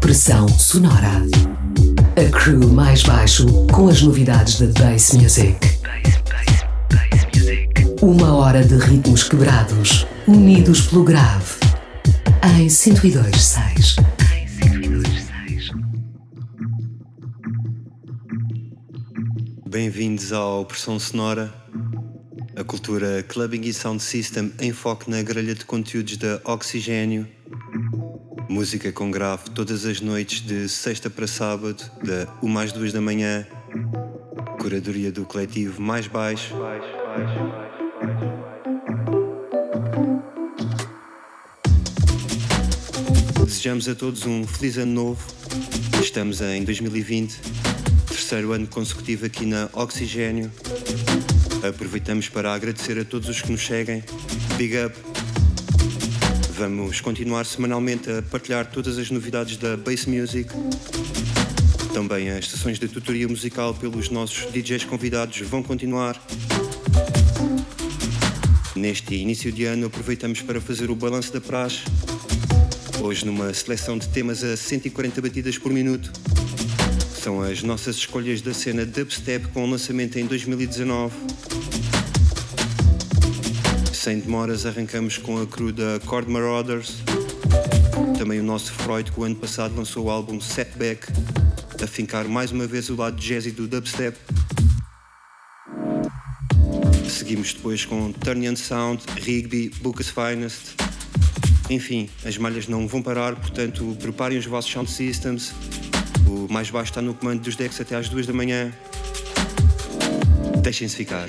Pressão sonora. A crew mais baixo com as novidades da Bass Music. Uma hora de ritmos quebrados, unidos pelo grave. Em 102.6. Bem-vindos ao Pressão Sonora, a cultura clubbing e sound system em foco na grelha de conteúdos da Oxigênio Música com grave todas as noites de sexta para sábado, da 1 às 2 da manhã. Curadoria do coletivo Mais Baixo. Desejamos a todos um feliz ano novo. Estamos em 2020, terceiro ano consecutivo aqui na Oxigênio. Aproveitamos para agradecer a todos os que nos seguem. Big up! Vamos continuar semanalmente a partilhar todas as novidades da Bass Music. Também as sessões de tutoria musical pelos nossos DJs convidados vão continuar. Neste início de ano aproveitamos para fazer o balanço da praxe. Hoje numa seleção de temas a 140 batidas por minuto. São as nossas escolhas da cena dubstep com lançamento em 2019. Sem demoras, arrancamos com a crew da Chord Marauders. Também o nosso Freud, que o ano passado lançou o álbum Setback, a fincar mais uma vez o lado jazzy do dubstep. Seguimos depois com Turnian Sound, Rigby, Book's Finest. Enfim, as malhas não vão parar, portanto, preparem os vossos sound systems. O mais baixo está no comando dos decks até às duas da manhã. Deixem-se ficar.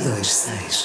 226.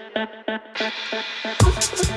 Thank you.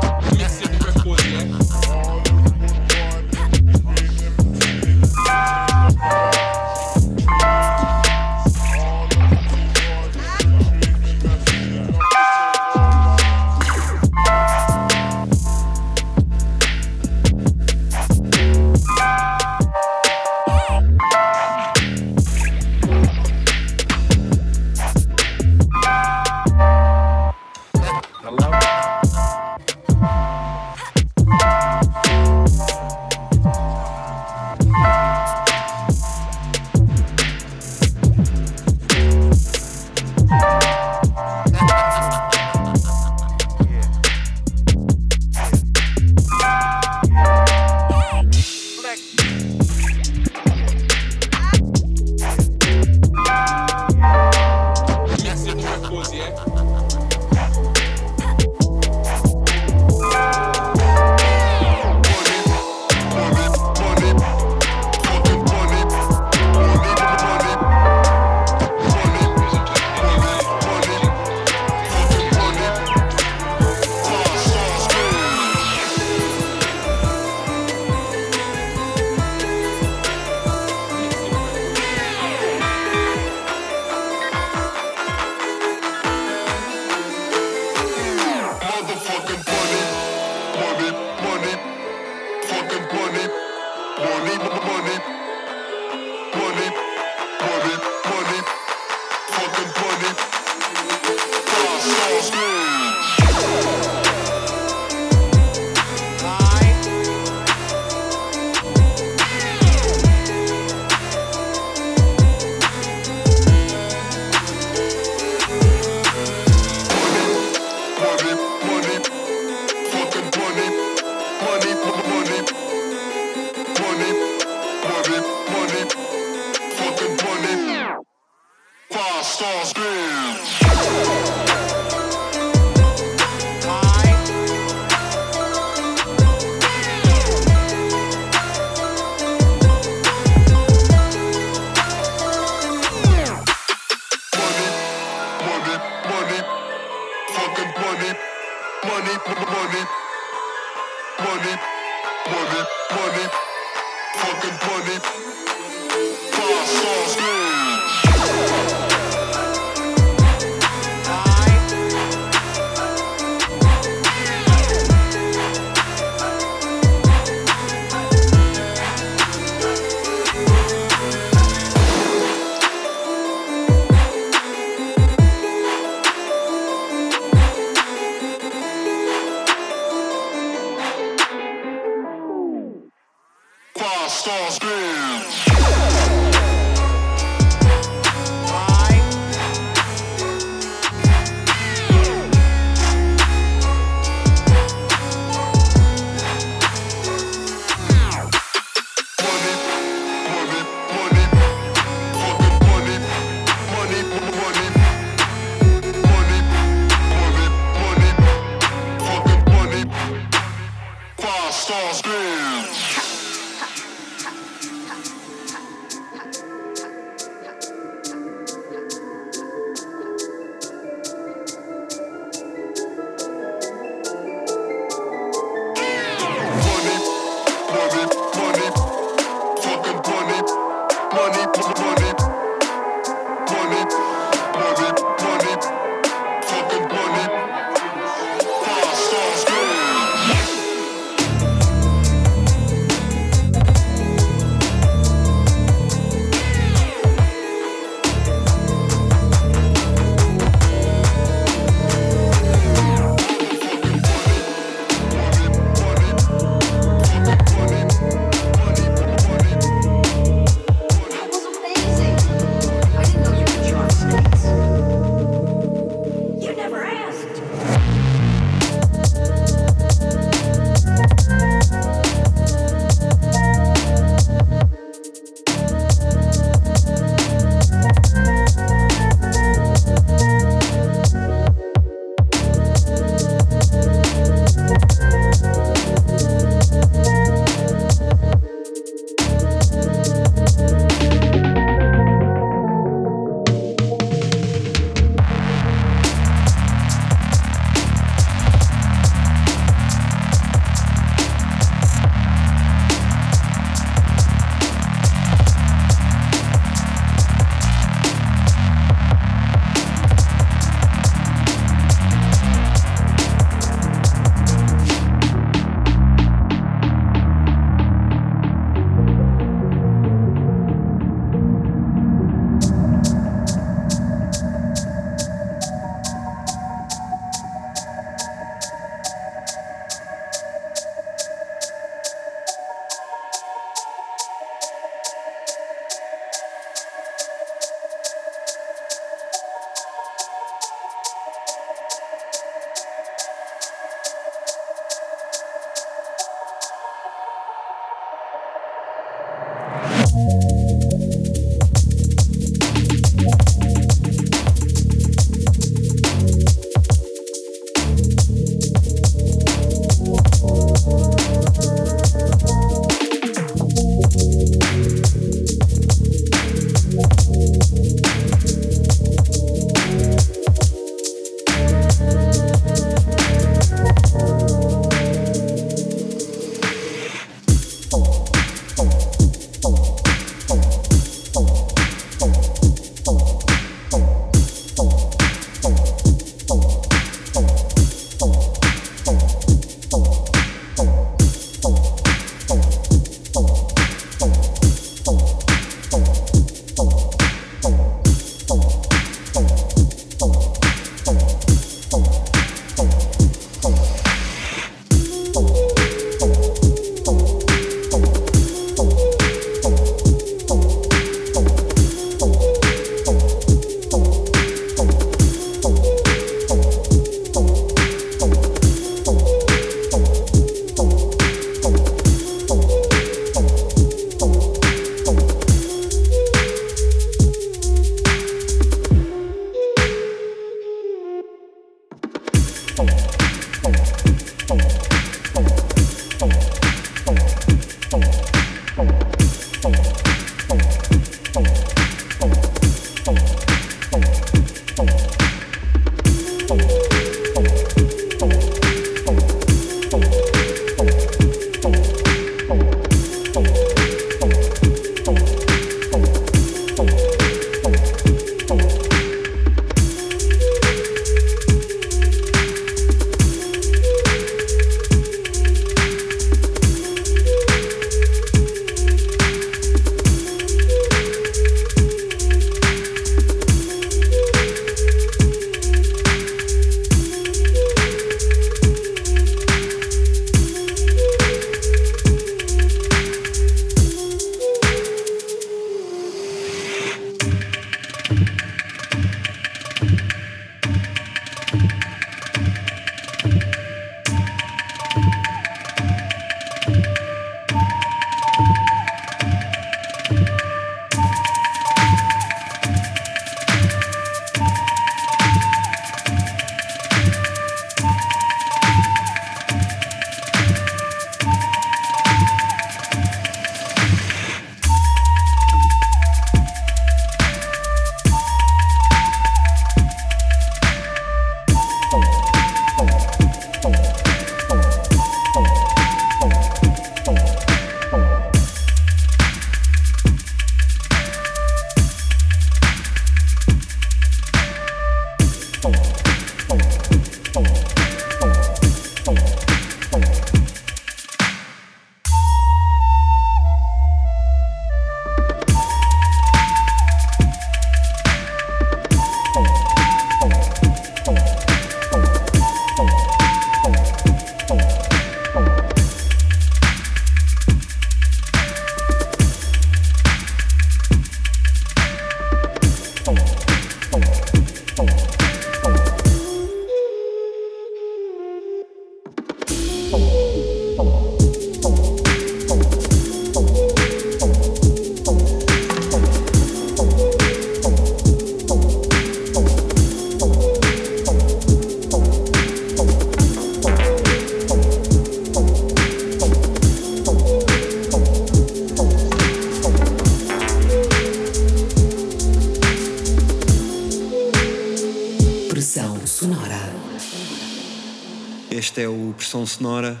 Versão sonora.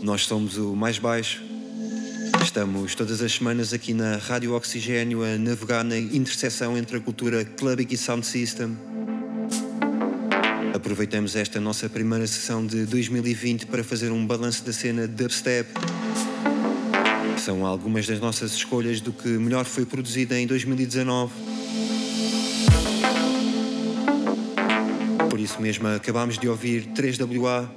Nós somos o Mais Baixo. Estamos todas as semanas aqui na Rádio Oxigênio a navegar na interseção entre a cultura clubbing e sound system. Aproveitamos esta nossa primeira sessão de 2020 para fazer um balanço da cena dubstep. São algumas das nossas escolhas do que melhor foi produzido em 2019. Por isso mesmo acabámos de ouvir 3WA,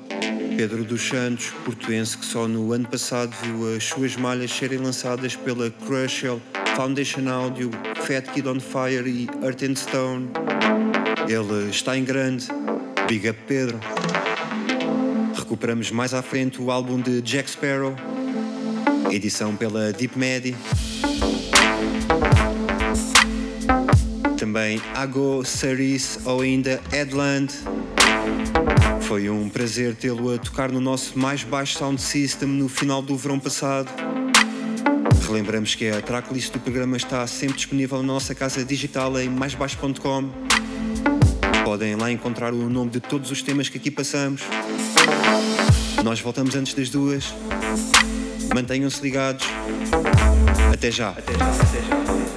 Pedro dos Santos, portuense que só no ano passado viu as suas malhas serem lançadas pela Crucial, Foundation Audio, Fat Kid on Fire e Earth and Stone. Ele está em grande. Big Up Pedro. Recuperamos mais à frente o álbum de Jack Sparrow, edição pela Deep Medi. Também Ago, Saris ou ainda Headland. Foi um prazer tê-lo a tocar no nosso mais baixo sound system no final do verão passado. Relembramos que a tracklist do programa está sempre disponível na nossa casa digital em maisbaixo.com. Podem lá encontrar o nome de todos os temas que aqui passamos. Nós voltamos antes das duas. Mantenham-se ligados. Até já. Até já. Até já.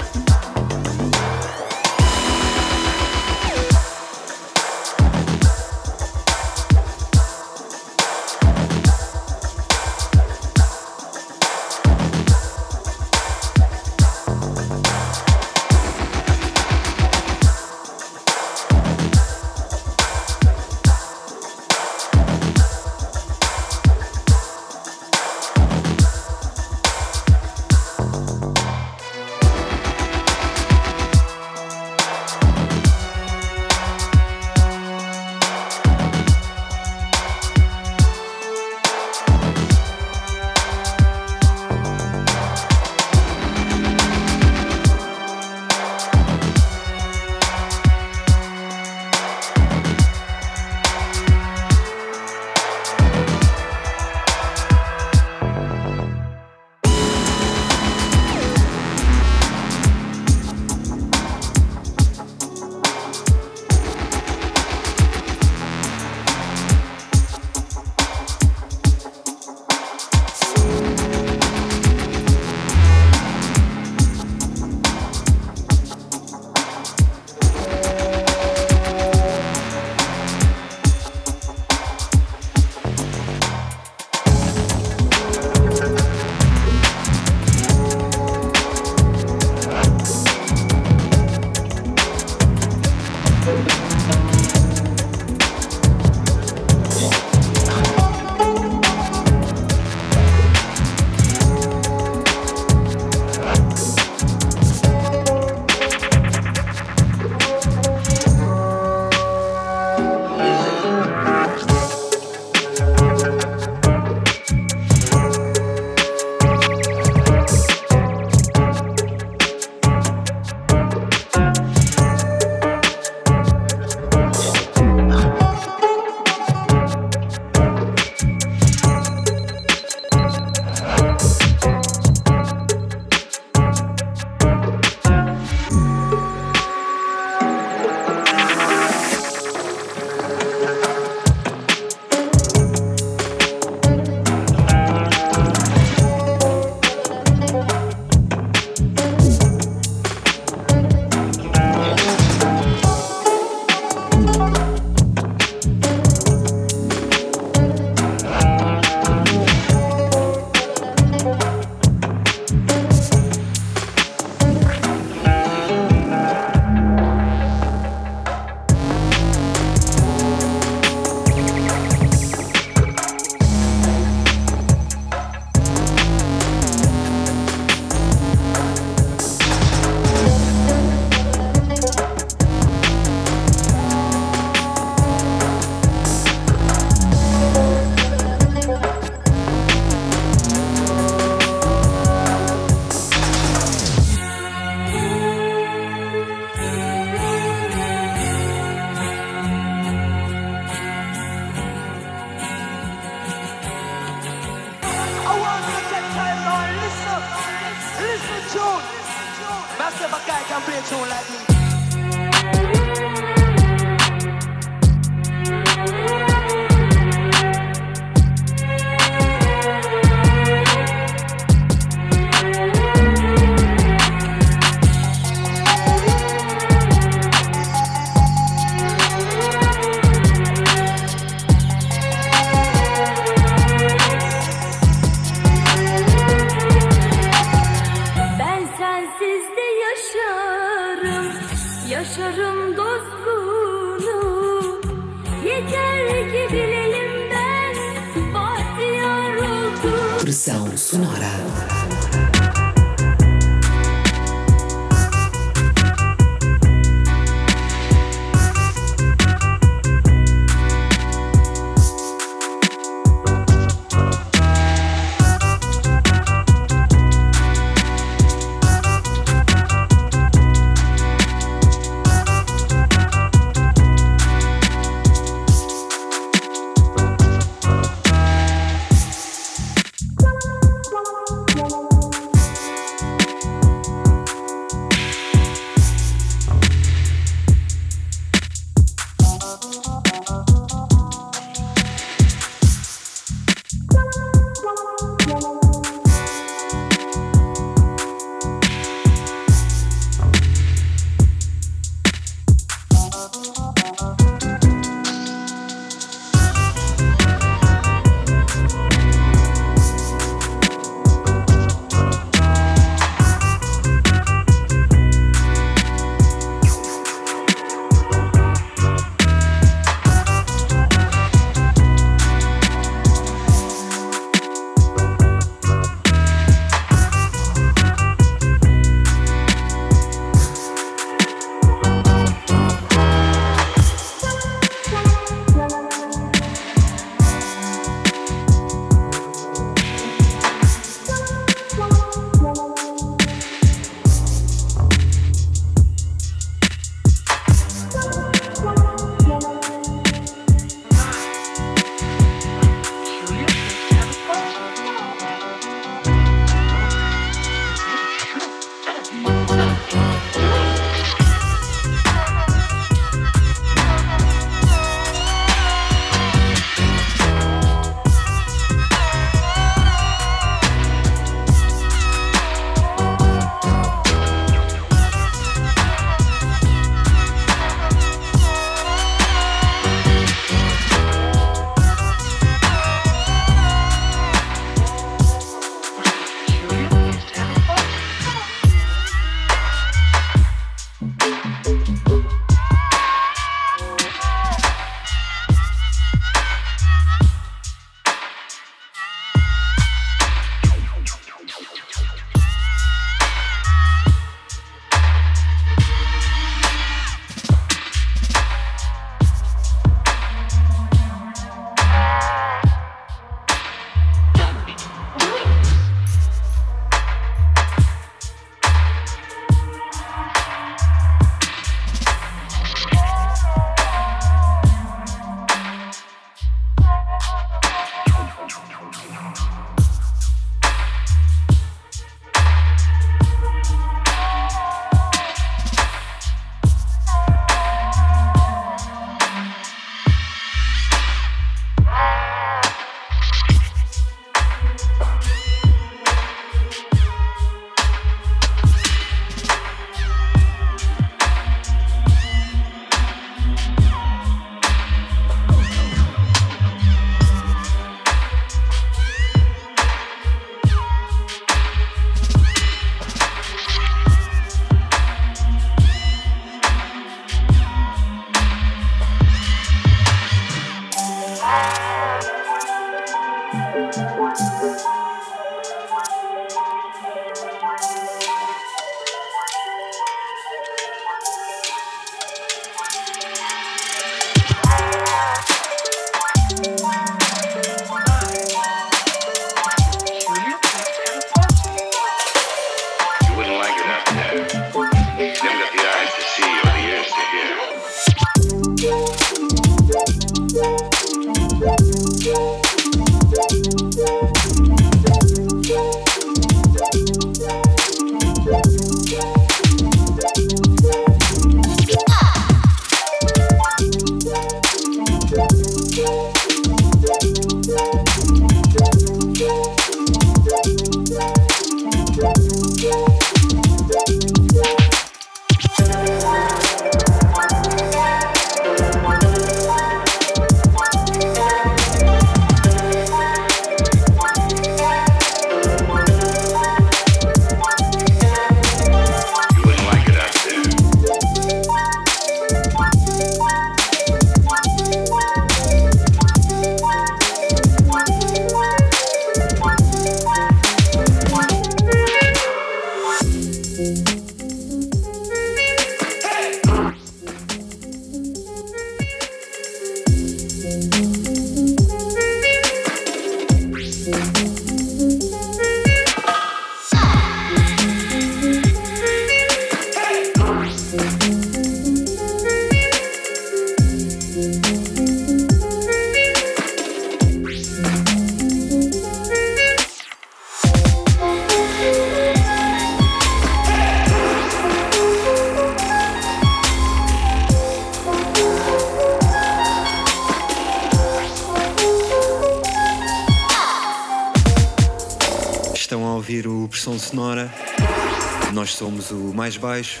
O Mais Baixo.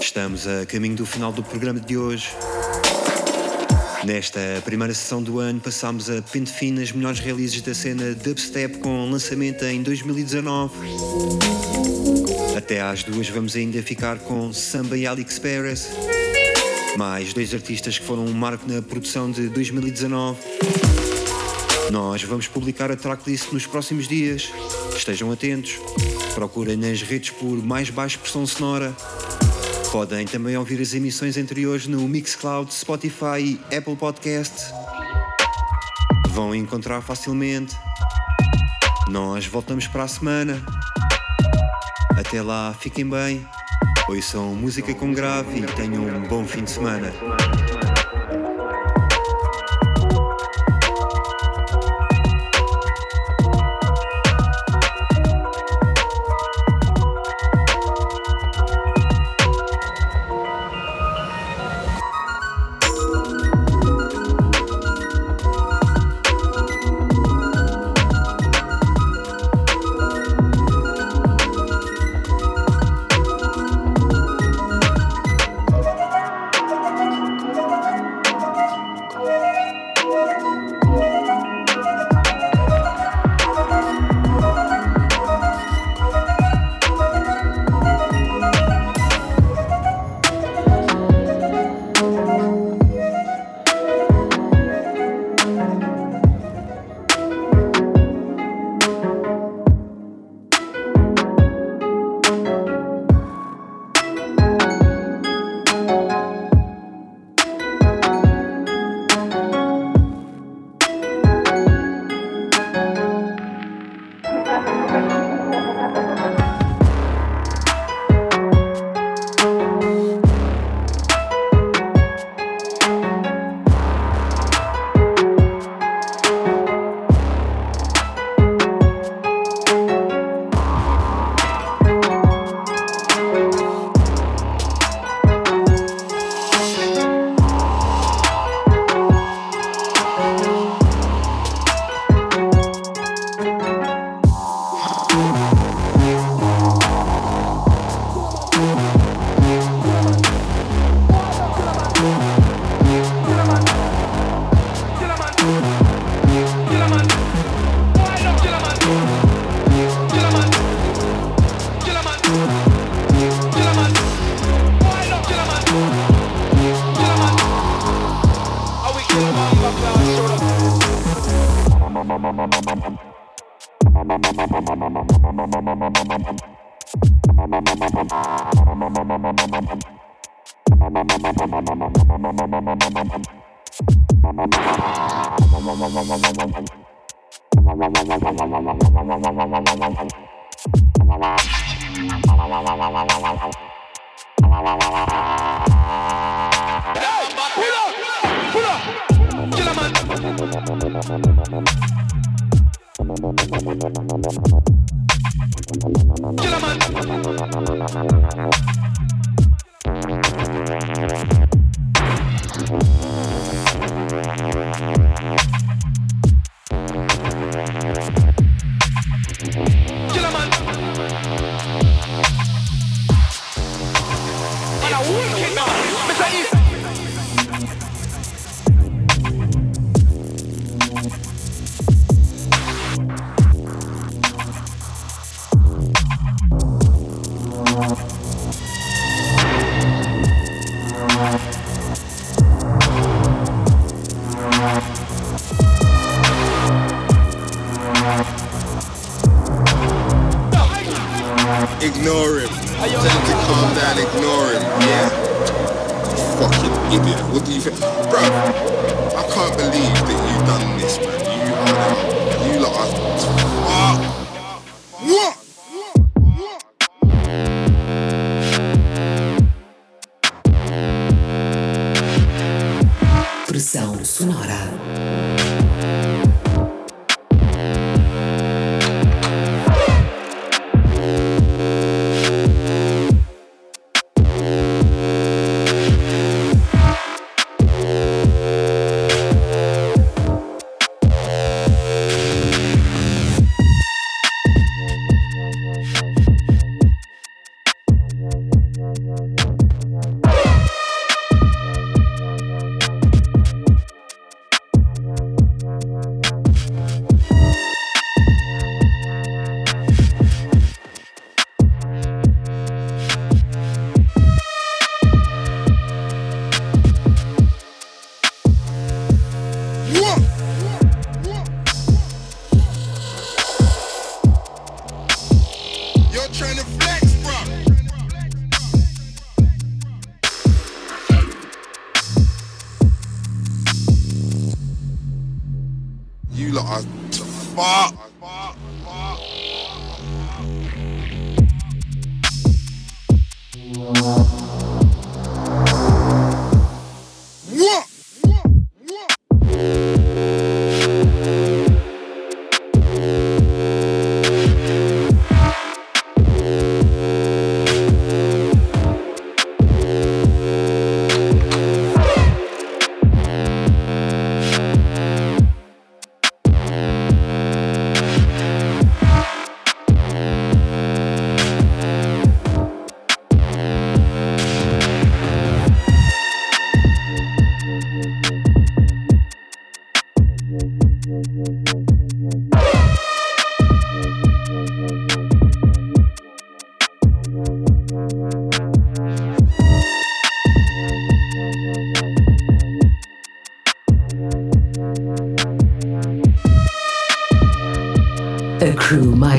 Estamos a caminho do final do programa de hoje. Nesta primeira sessão do ano passámos a pente fino as melhores releases da cena dubstep com lançamento em 2019. Até às duas vamos ainda ficar com Samba e Alex Perez, mais dois artistas que foram um marco na produção de 2019. Nós vamos publicar a tracklist nos próximos dias. Estejam atentos. Procurem nas redes por mais baixa pressão sonora. Podem também ouvir as emissões anteriores no Mixcloud, Spotify e Apple Podcast. Vão encontrar facilmente. Nós voltamos para a semana. Até lá, fiquem bem. Ouçam música com grave e tenham um bom fim de semana. Pull up! Pull up! Kill a man! Mr. East. Steve.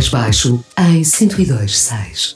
Mais baixo em 102.6.